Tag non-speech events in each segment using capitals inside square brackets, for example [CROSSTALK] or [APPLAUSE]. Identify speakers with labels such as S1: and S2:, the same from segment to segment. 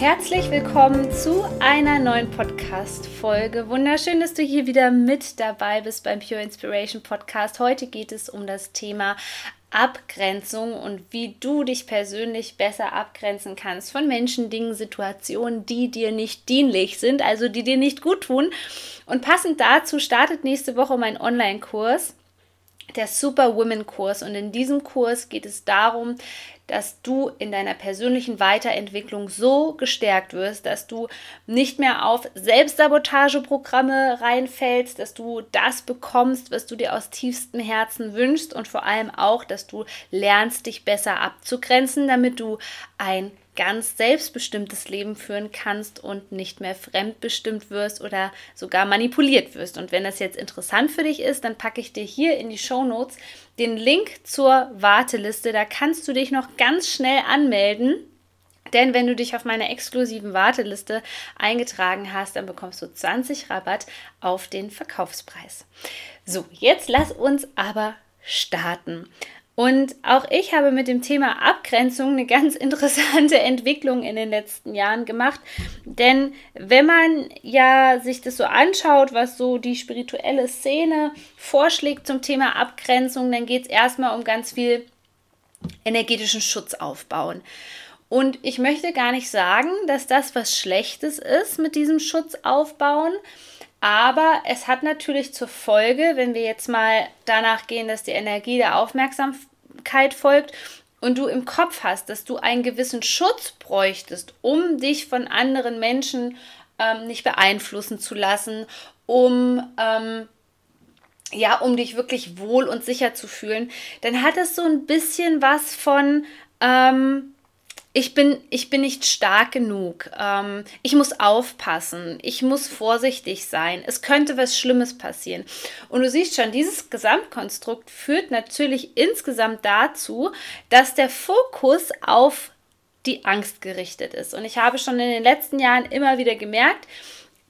S1: Herzlich willkommen zu einer neuen Podcast-Folge. Wunderschön, dass du hier wieder mit dabei bist beim Pure Inspiration Podcast. Heute geht es um das Thema Abgrenzung und wie du dich persönlich besser abgrenzen kannst von Menschen, Dingen, Situationen, die dir nicht dienlich sind, also die dir nicht gut tun. Und passend dazu startet nächste Woche mein Online-Kurs der Superwoman-Kurs. Und in diesem Kurs geht es darum, dass du in deiner persönlichen Weiterentwicklung so gestärkt wirst, dass du nicht mehr auf Selbstsabotageprogramme reinfällst, dass du das bekommst, was du dir aus tiefstem Herzen wünschst und vor allem auch, dass du lernst, dich besser abzugrenzen, damit du ein ganz selbstbestimmtes Leben führen kannst und nicht mehr fremdbestimmt wirst oder sogar manipuliert wirst. Und wenn das jetzt interessant für dich ist, dann packe ich dir hier in die Show Notes den Link zur Warteliste. Da kannst du dich noch ganz schnell anmelden. Denn wenn du dich auf meiner exklusiven Warteliste eingetragen hast, dann bekommst du 20 Rabatt auf den Verkaufspreis. So, jetzt lass uns aber starten. Und auch ich habe mit dem Thema Abgrenzung eine ganz [LAUGHS] interessante Entwicklung in den letzten Jahren gemacht. Denn wenn man ja sich das so anschaut, was so die spirituelle Szene vorschlägt zum Thema Abgrenzung, dann geht es erstmal um ganz viel energetischen Schutz aufbauen. Und ich möchte gar nicht sagen, dass das was Schlechtes ist mit diesem Schutz aufbauen. Aber es hat natürlich zur Folge, wenn wir jetzt mal danach gehen, dass die Energie der Aufmerksamkeit folgt und du im Kopf hast, dass du einen gewissen Schutz bräuchtest, um dich von anderen Menschen ähm, nicht beeinflussen zu lassen, um ähm, ja, um dich wirklich wohl und sicher zu fühlen, dann hat es so ein bisschen was von ähm, ich bin, ich bin nicht stark genug. Ähm, ich muss aufpassen. Ich muss vorsichtig sein. Es könnte was Schlimmes passieren. Und du siehst schon, dieses Gesamtkonstrukt führt natürlich insgesamt dazu, dass der Fokus auf die Angst gerichtet ist. Und ich habe schon in den letzten Jahren immer wieder gemerkt,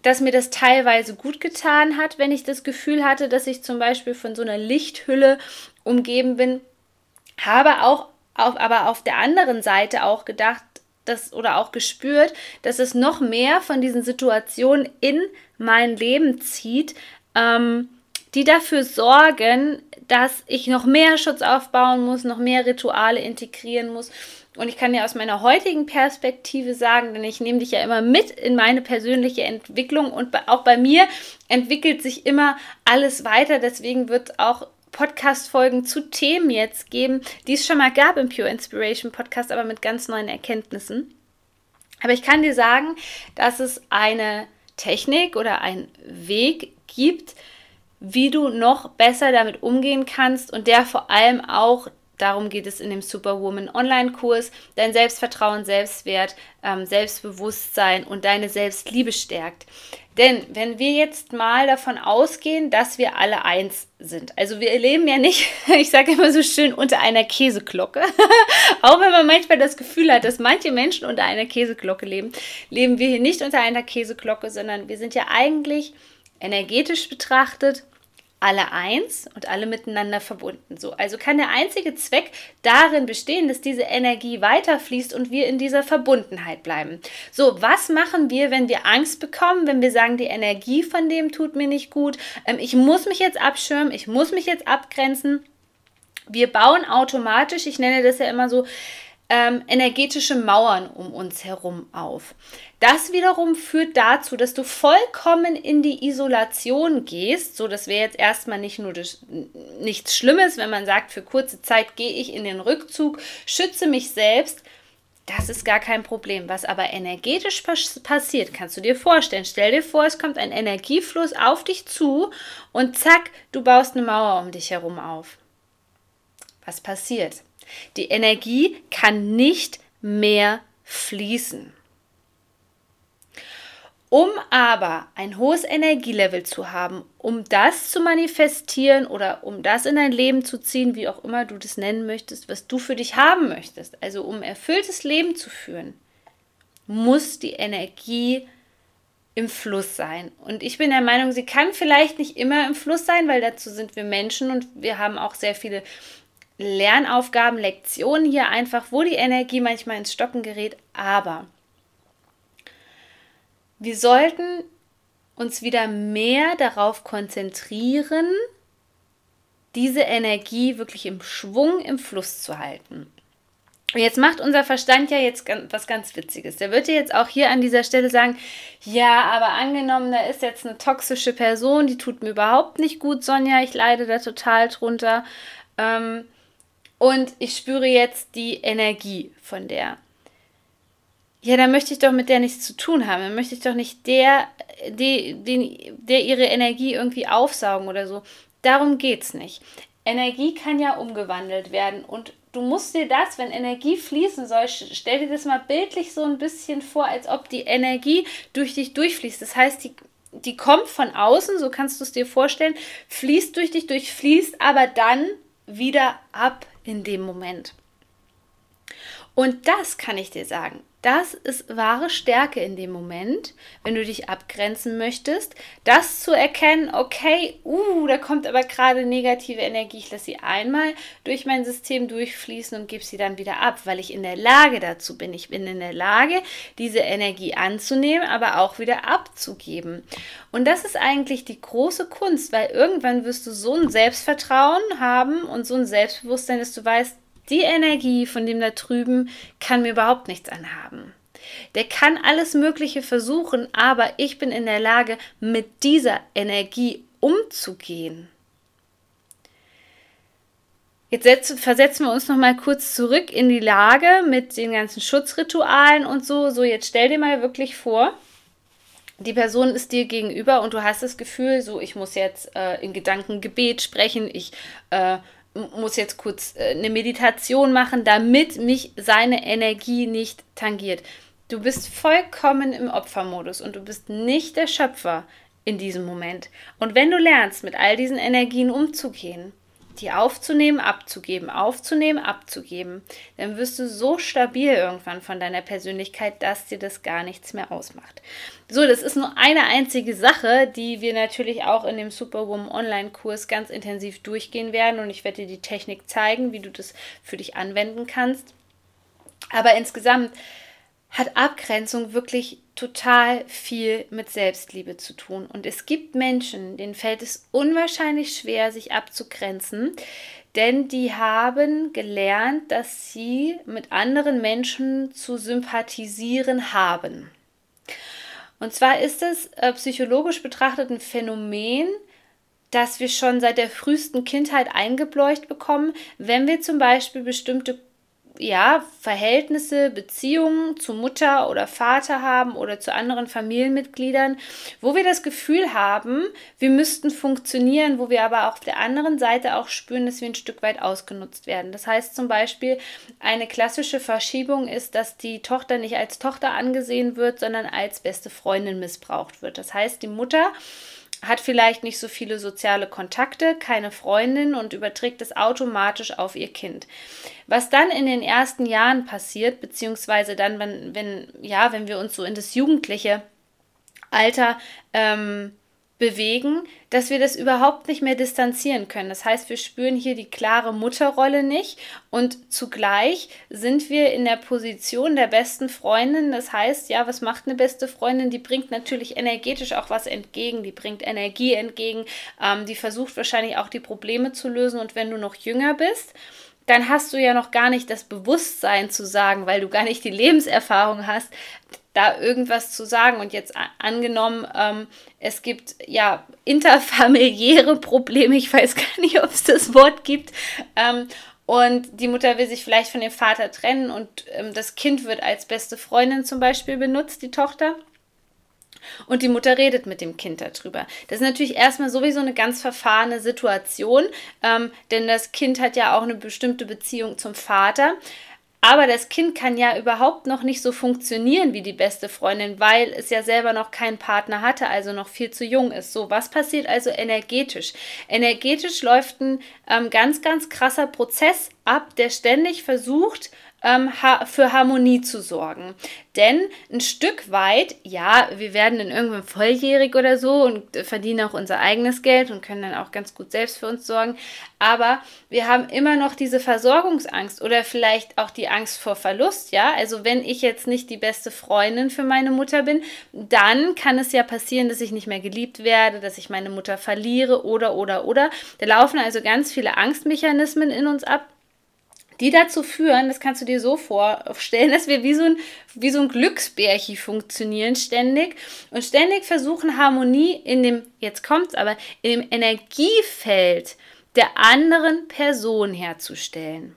S1: dass mir das teilweise gut getan hat, wenn ich das Gefühl hatte, dass ich zum Beispiel von so einer Lichthülle umgeben bin, habe auch auf, aber auf der anderen Seite auch gedacht, dass, oder auch gespürt, dass es noch mehr von diesen Situationen in mein Leben zieht, ähm, die dafür sorgen, dass ich noch mehr Schutz aufbauen muss, noch mehr Rituale integrieren muss. Und ich kann dir aus meiner heutigen Perspektive sagen, denn ich nehme dich ja immer mit in meine persönliche Entwicklung und auch bei mir entwickelt sich immer alles weiter. Deswegen wird auch Podcast-Folgen zu Themen jetzt geben, die es schon mal gab im Pure Inspiration Podcast, aber mit ganz neuen Erkenntnissen. Aber ich kann dir sagen, dass es eine Technik oder einen Weg gibt, wie du noch besser damit umgehen kannst und der vor allem auch Darum geht es in dem Superwoman Online-Kurs. Dein Selbstvertrauen, Selbstwert, ähm, Selbstbewusstsein und deine Selbstliebe stärkt. Denn wenn wir jetzt mal davon ausgehen, dass wir alle eins sind, also wir leben ja nicht, [LAUGHS] ich sage immer so schön, unter einer Käseglocke, [LAUGHS] auch wenn man manchmal das Gefühl hat, dass manche Menschen unter einer Käseglocke leben, leben wir hier nicht unter einer Käseglocke, sondern wir sind ja eigentlich energetisch betrachtet alle eins und alle miteinander verbunden. So, also kann der einzige Zweck darin bestehen, dass diese Energie weiterfließt und wir in dieser Verbundenheit bleiben. So, was machen wir, wenn wir Angst bekommen, wenn wir sagen, die Energie von dem tut mir nicht gut, ähm, ich muss mich jetzt abschirmen, ich muss mich jetzt abgrenzen. Wir bauen automatisch, ich nenne das ja immer so, ähm, energetische Mauern um uns herum auf. Das wiederum führt dazu, dass du vollkommen in die Isolation gehst. So, das wäre jetzt erstmal nicht nur das, nichts Schlimmes, wenn man sagt, für kurze Zeit gehe ich in den Rückzug, schütze mich selbst. Das ist gar kein Problem. Was aber energetisch pass passiert, kannst du dir vorstellen. Stell dir vor, es kommt ein Energiefluss auf dich zu und zack, du baust eine Mauer um dich herum auf. Was passiert? Die Energie kann nicht mehr fließen. Um aber ein hohes Energielevel zu haben, um das zu manifestieren oder um das in dein Leben zu ziehen, wie auch immer du das nennen möchtest, was du für dich haben möchtest, also um erfülltes Leben zu führen, muss die Energie im Fluss sein. Und ich bin der Meinung, sie kann vielleicht nicht immer im Fluss sein, weil dazu sind wir Menschen und wir haben auch sehr viele Lernaufgaben, Lektionen hier einfach, wo die Energie manchmal ins Stocken gerät. Aber wir sollten uns wieder mehr darauf konzentrieren, diese Energie wirklich im Schwung, im Fluss zu halten. Jetzt macht unser Verstand ja jetzt was ganz Witziges. Der dir jetzt auch hier an dieser Stelle sagen, ja, aber angenommen, da ist jetzt eine toxische Person, die tut mir überhaupt nicht gut, Sonja, ich leide da total drunter. Ähm, und ich spüre jetzt die Energie von der ja, dann möchte ich doch mit der nichts zu tun haben. Dann möchte ich doch nicht der, die, den, der ihre Energie irgendwie aufsaugen oder so. Darum geht es nicht. Energie kann ja umgewandelt werden und du musst dir das, wenn Energie fließen soll, stell dir das mal bildlich so ein bisschen vor, als ob die Energie durch dich durchfließt. Das heißt, die, die kommt von außen, so kannst du es dir vorstellen, fließt durch dich durch, fließt aber dann wieder ab in dem Moment. Und das kann ich dir sagen. Das ist wahre Stärke in dem Moment, wenn du dich abgrenzen möchtest, das zu erkennen, okay, uh, da kommt aber gerade negative Energie, ich lasse sie einmal durch mein System durchfließen und gebe sie dann wieder ab, weil ich in der Lage dazu bin. Ich bin in der Lage, diese Energie anzunehmen, aber auch wieder abzugeben. Und das ist eigentlich die große Kunst, weil irgendwann wirst du so ein Selbstvertrauen haben und so ein Selbstbewusstsein, dass du weißt, die Energie von dem da drüben kann mir überhaupt nichts anhaben. Der kann alles Mögliche versuchen, aber ich bin in der Lage, mit dieser Energie umzugehen. Jetzt setzen, versetzen wir uns noch mal kurz zurück in die Lage mit den ganzen Schutzritualen und so. So, jetzt stell dir mal wirklich vor, die Person ist dir gegenüber und du hast das Gefühl, so, ich muss jetzt äh, in Gedanken Gebet sprechen, ich äh, muss jetzt kurz äh, eine Meditation machen, damit mich seine Energie nicht tangiert. Du bist vollkommen im Opfermodus und du bist nicht der Schöpfer in diesem Moment. Und wenn du lernst, mit all diesen Energien umzugehen, die aufzunehmen, abzugeben, aufzunehmen, abzugeben, dann wirst du so stabil irgendwann von deiner Persönlichkeit, dass dir das gar nichts mehr ausmacht. So, das ist nur eine einzige Sache, die wir natürlich auch in dem Superwoman Online-Kurs ganz intensiv durchgehen werden und ich werde dir die Technik zeigen, wie du das für dich anwenden kannst. Aber insgesamt hat Abgrenzung wirklich total viel mit Selbstliebe zu tun. Und es gibt Menschen, denen fällt es unwahrscheinlich schwer, sich abzugrenzen, denn die haben gelernt, dass sie mit anderen Menschen zu sympathisieren haben. Und zwar ist es äh, psychologisch betrachtet ein Phänomen, das wir schon seit der frühesten Kindheit eingebläucht bekommen, wenn wir zum Beispiel bestimmte ja, Verhältnisse, Beziehungen zu Mutter oder Vater haben oder zu anderen Familienmitgliedern, wo wir das Gefühl haben, wir müssten funktionieren, wo wir aber auf der anderen Seite auch spüren, dass wir ein Stück weit ausgenutzt werden. Das heißt zum Beispiel, eine klassische Verschiebung ist, dass die Tochter nicht als Tochter angesehen wird, sondern als beste Freundin missbraucht wird. Das heißt, die Mutter hat vielleicht nicht so viele soziale Kontakte, keine Freundin und überträgt es automatisch auf ihr Kind. Was dann in den ersten Jahren passiert, beziehungsweise dann, wenn, wenn, ja, wenn wir uns so in das jugendliche Alter ähm, bewegen, dass wir das überhaupt nicht mehr distanzieren können. Das heißt, wir spüren hier die klare Mutterrolle nicht und zugleich sind wir in der Position der besten Freundin. Das heißt, ja, was macht eine beste Freundin? Die bringt natürlich energetisch auch was entgegen, die bringt Energie entgegen, ähm, die versucht wahrscheinlich auch die Probleme zu lösen und wenn du noch jünger bist, dann hast du ja noch gar nicht das Bewusstsein zu sagen, weil du gar nicht die Lebenserfahrung hast, da irgendwas zu sagen. Und jetzt angenommen, ähm, es gibt ja interfamiliäre Probleme, ich weiß gar nicht, ob es das Wort gibt. Ähm, und die Mutter will sich vielleicht von dem Vater trennen und ähm, das Kind wird als beste Freundin zum Beispiel benutzt, die Tochter. Und die Mutter redet mit dem Kind darüber. Das ist natürlich erstmal sowieso eine ganz verfahrene Situation, ähm, denn das Kind hat ja auch eine bestimmte Beziehung zum Vater. Aber das Kind kann ja überhaupt noch nicht so funktionieren wie die beste Freundin, weil es ja selber noch keinen Partner hatte, also noch viel zu jung ist. So, was passiert also energetisch? Energetisch läuft ein ähm, ganz, ganz krasser Prozess ab, der ständig versucht, für Harmonie zu sorgen. Denn ein Stück weit, ja, wir werden dann irgendwann volljährig oder so und verdienen auch unser eigenes Geld und können dann auch ganz gut selbst für uns sorgen. Aber wir haben immer noch diese Versorgungsangst oder vielleicht auch die Angst vor Verlust, ja. Also wenn ich jetzt nicht die beste Freundin für meine Mutter bin, dann kann es ja passieren, dass ich nicht mehr geliebt werde, dass ich meine Mutter verliere oder, oder, oder. Da laufen also ganz viele Angstmechanismen in uns ab die dazu führen, das kannst du dir so vorstellen, [LAUGHS] dass wir wie so ein, wie so ein Glücksbärchen funktionieren ständig und ständig versuchen, Harmonie in dem, jetzt kommt's aber, in dem Energiefeld der anderen Person herzustellen.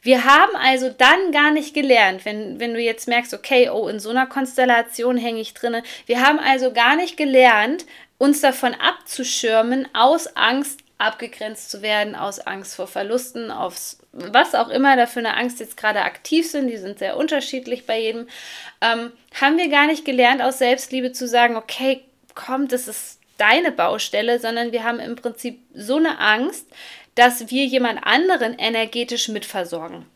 S1: Wir haben also dann gar nicht gelernt, wenn, wenn du jetzt merkst, okay, oh, in so einer Konstellation hänge ich drinne. Wir haben also gar nicht gelernt, uns davon abzuschirmen aus Angst, abgegrenzt zu werden aus Angst vor Verlusten, aufs was auch immer da für eine Angst jetzt gerade aktiv sind, die sind sehr unterschiedlich bei jedem, ähm, haben wir gar nicht gelernt, aus Selbstliebe zu sagen, okay, komm, das ist deine Baustelle, sondern wir haben im Prinzip so eine Angst, dass wir jemand anderen energetisch mitversorgen.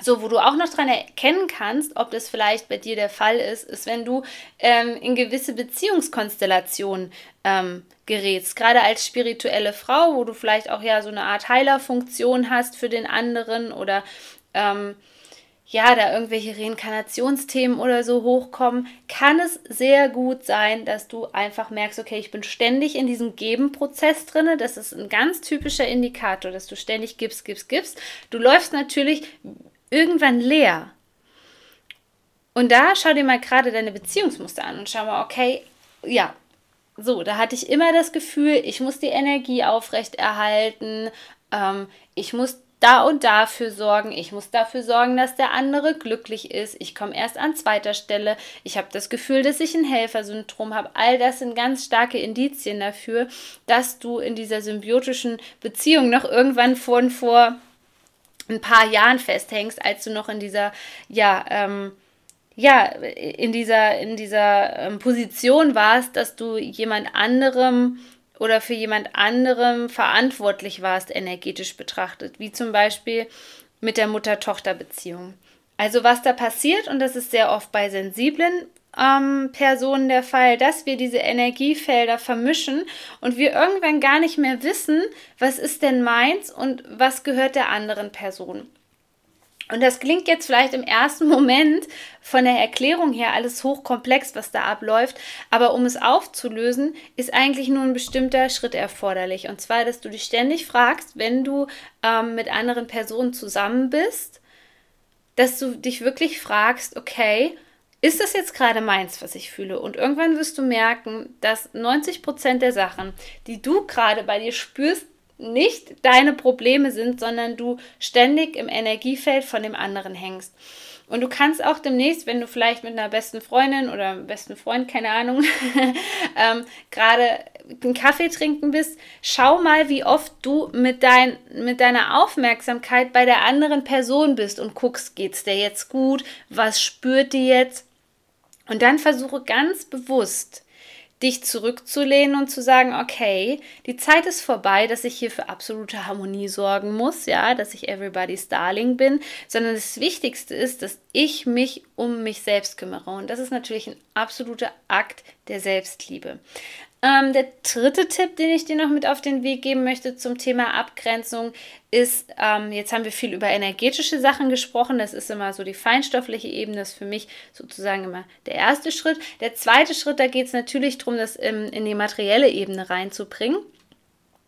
S1: So, wo du auch noch dran erkennen kannst, ob das vielleicht bei dir der Fall ist, ist, wenn du ähm, in gewisse Beziehungskonstellationen ähm, gerätst. Gerade als spirituelle Frau, wo du vielleicht auch ja so eine Art Heilerfunktion hast für den anderen oder ähm, ja, da irgendwelche Reinkarnationsthemen oder so hochkommen, kann es sehr gut sein, dass du einfach merkst, okay, ich bin ständig in diesem Geben-Prozess drin. Das ist ein ganz typischer Indikator, dass du ständig gibst, gibst, gibst. Du läufst natürlich irgendwann leer. Und da schau dir mal gerade deine Beziehungsmuster an und schau mal, okay, ja, so, da hatte ich immer das Gefühl, ich muss die Energie aufrechterhalten, ähm, ich muss da und dafür sorgen, ich muss dafür sorgen, dass der andere glücklich ist, ich komme erst an zweiter Stelle, ich habe das Gefühl, dass ich ein Helfersyndrom habe. All das sind ganz starke Indizien dafür, dass du in dieser symbiotischen Beziehung noch irgendwann von vor ein paar Jahren festhängst, als du noch in dieser, ja, ähm, ja, in dieser, in dieser ähm, Position warst, dass du jemand anderem oder für jemand anderem verantwortlich warst, energetisch betrachtet, wie zum Beispiel mit der Mutter-Tochter-Beziehung. Also was da passiert, und das ist sehr oft bei sensiblen ähm, Personen der Fall, dass wir diese Energiefelder vermischen und wir irgendwann gar nicht mehr wissen, was ist denn meins und was gehört der anderen Person. Und das klingt jetzt vielleicht im ersten Moment von der Erklärung her alles hochkomplex, was da abläuft, aber um es aufzulösen, ist eigentlich nur ein bestimmter Schritt erforderlich. Und zwar, dass du dich ständig fragst, wenn du ähm, mit anderen Personen zusammen bist, dass du dich wirklich fragst, okay, ist das jetzt gerade meins, was ich fühle? Und irgendwann wirst du merken, dass 90 Prozent der Sachen, die du gerade bei dir spürst, nicht deine Probleme sind, sondern du ständig im Energiefeld von dem anderen hängst. Und du kannst auch demnächst, wenn du vielleicht mit einer besten Freundin oder besten Freund, keine Ahnung, [LAUGHS] ähm, gerade einen Kaffee trinken bist, schau mal, wie oft du mit, dein, mit deiner Aufmerksamkeit bei der anderen Person bist und guckst, geht es dir jetzt gut, was spürt die jetzt und dann versuche ganz bewusst, dich zurückzulehnen und zu sagen, okay, die Zeit ist vorbei, dass ich hier für absolute Harmonie sorgen muss, ja, dass ich everybody's darling bin, sondern das Wichtigste ist, dass ich mich um mich selbst kümmere. Und das ist natürlich ein absoluter Akt der Selbstliebe. Ähm, der dritte Tipp, den ich dir noch mit auf den Weg geben möchte zum Thema Abgrenzung, ist, ähm, jetzt haben wir viel über energetische Sachen gesprochen, das ist immer so die feinstoffliche Ebene, das ist für mich sozusagen immer der erste Schritt. Der zweite Schritt, da geht es natürlich darum, das in, in die materielle Ebene reinzubringen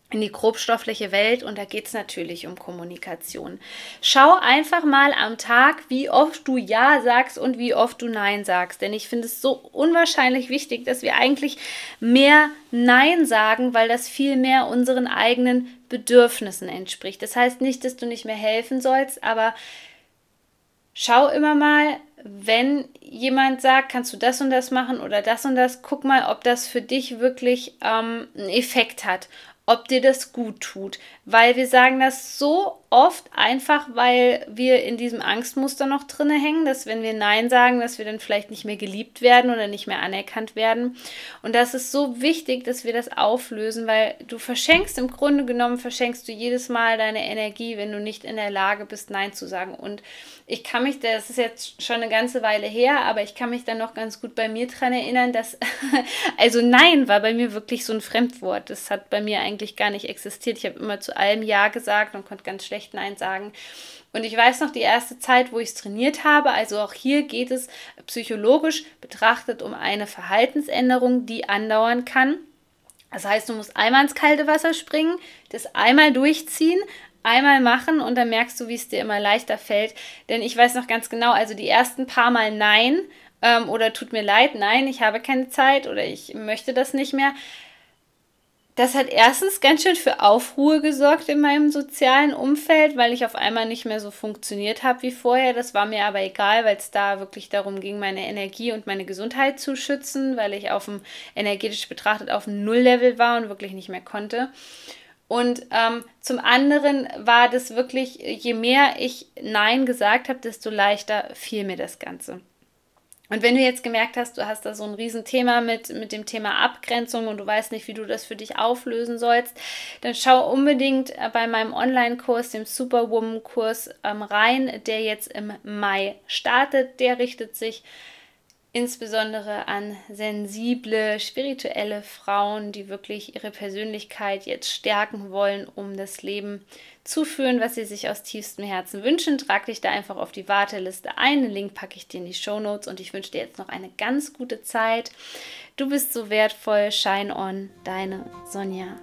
S1: in die grobstoffliche Welt und da geht es natürlich um Kommunikation. Schau einfach mal am Tag, wie oft du Ja sagst und wie oft du Nein sagst. Denn ich finde es so unwahrscheinlich wichtig, dass wir eigentlich mehr Nein sagen, weil das viel mehr unseren eigenen Bedürfnissen entspricht. Das heißt nicht, dass du nicht mehr helfen sollst, aber schau immer mal, wenn jemand sagt, kannst du das und das machen oder das und das, guck mal, ob das für dich wirklich ähm, einen Effekt hat ob dir das gut tut. Weil wir sagen das so oft einfach, weil wir in diesem Angstmuster noch drinne hängen, dass wenn wir Nein sagen, dass wir dann vielleicht nicht mehr geliebt werden oder nicht mehr anerkannt werden. Und das ist so wichtig, dass wir das auflösen, weil du verschenkst im Grunde genommen, verschenkst du jedes Mal deine Energie, wenn du nicht in der Lage bist, Nein zu sagen. Und ich kann mich, das ist jetzt schon eine ganze Weile her, aber ich kann mich dann noch ganz gut bei mir dran erinnern, dass, [LAUGHS] also Nein war bei mir wirklich so ein Fremdwort. Das hat bei mir eigentlich gar nicht existiert. Ich habe immer zu allem Ja gesagt und konnte ganz schlecht Nein sagen. Und ich weiß noch die erste Zeit, wo ich es trainiert habe, also auch hier geht es psychologisch betrachtet um eine Verhaltensänderung, die andauern kann. Das heißt, du musst einmal ins kalte Wasser springen, das einmal durchziehen, einmal machen und dann merkst du, wie es dir immer leichter fällt. Denn ich weiß noch ganz genau, also die ersten paar Mal Nein ähm, oder tut mir leid, nein, ich habe keine Zeit oder ich möchte das nicht mehr. Das hat erstens ganz schön für Aufruhr gesorgt in meinem sozialen Umfeld, weil ich auf einmal nicht mehr so funktioniert habe wie vorher. Das war mir aber egal, weil es da wirklich darum ging, meine Energie und meine Gesundheit zu schützen, weil ich auf dem energetisch betrachtet auf dem Nulllevel war und wirklich nicht mehr konnte. Und ähm, zum anderen war das wirklich, je mehr ich Nein gesagt habe, desto leichter fiel mir das Ganze. Und wenn du jetzt gemerkt hast, du hast da so ein Riesenthema mit, mit dem Thema Abgrenzung und du weißt nicht, wie du das für dich auflösen sollst, dann schau unbedingt bei meinem Online-Kurs, dem Superwoman-Kurs, ähm, rein, der jetzt im Mai startet. Der richtet sich insbesondere an sensible, spirituelle Frauen, die wirklich ihre Persönlichkeit jetzt stärken wollen, um das Leben zu führen, was sie sich aus tiefstem Herzen wünschen. Trag dich da einfach auf die Warteliste ein. Den Link packe ich dir in die Show Notes und ich wünsche dir jetzt noch eine ganz gute Zeit. Du bist so wertvoll. Shine on, deine Sonja.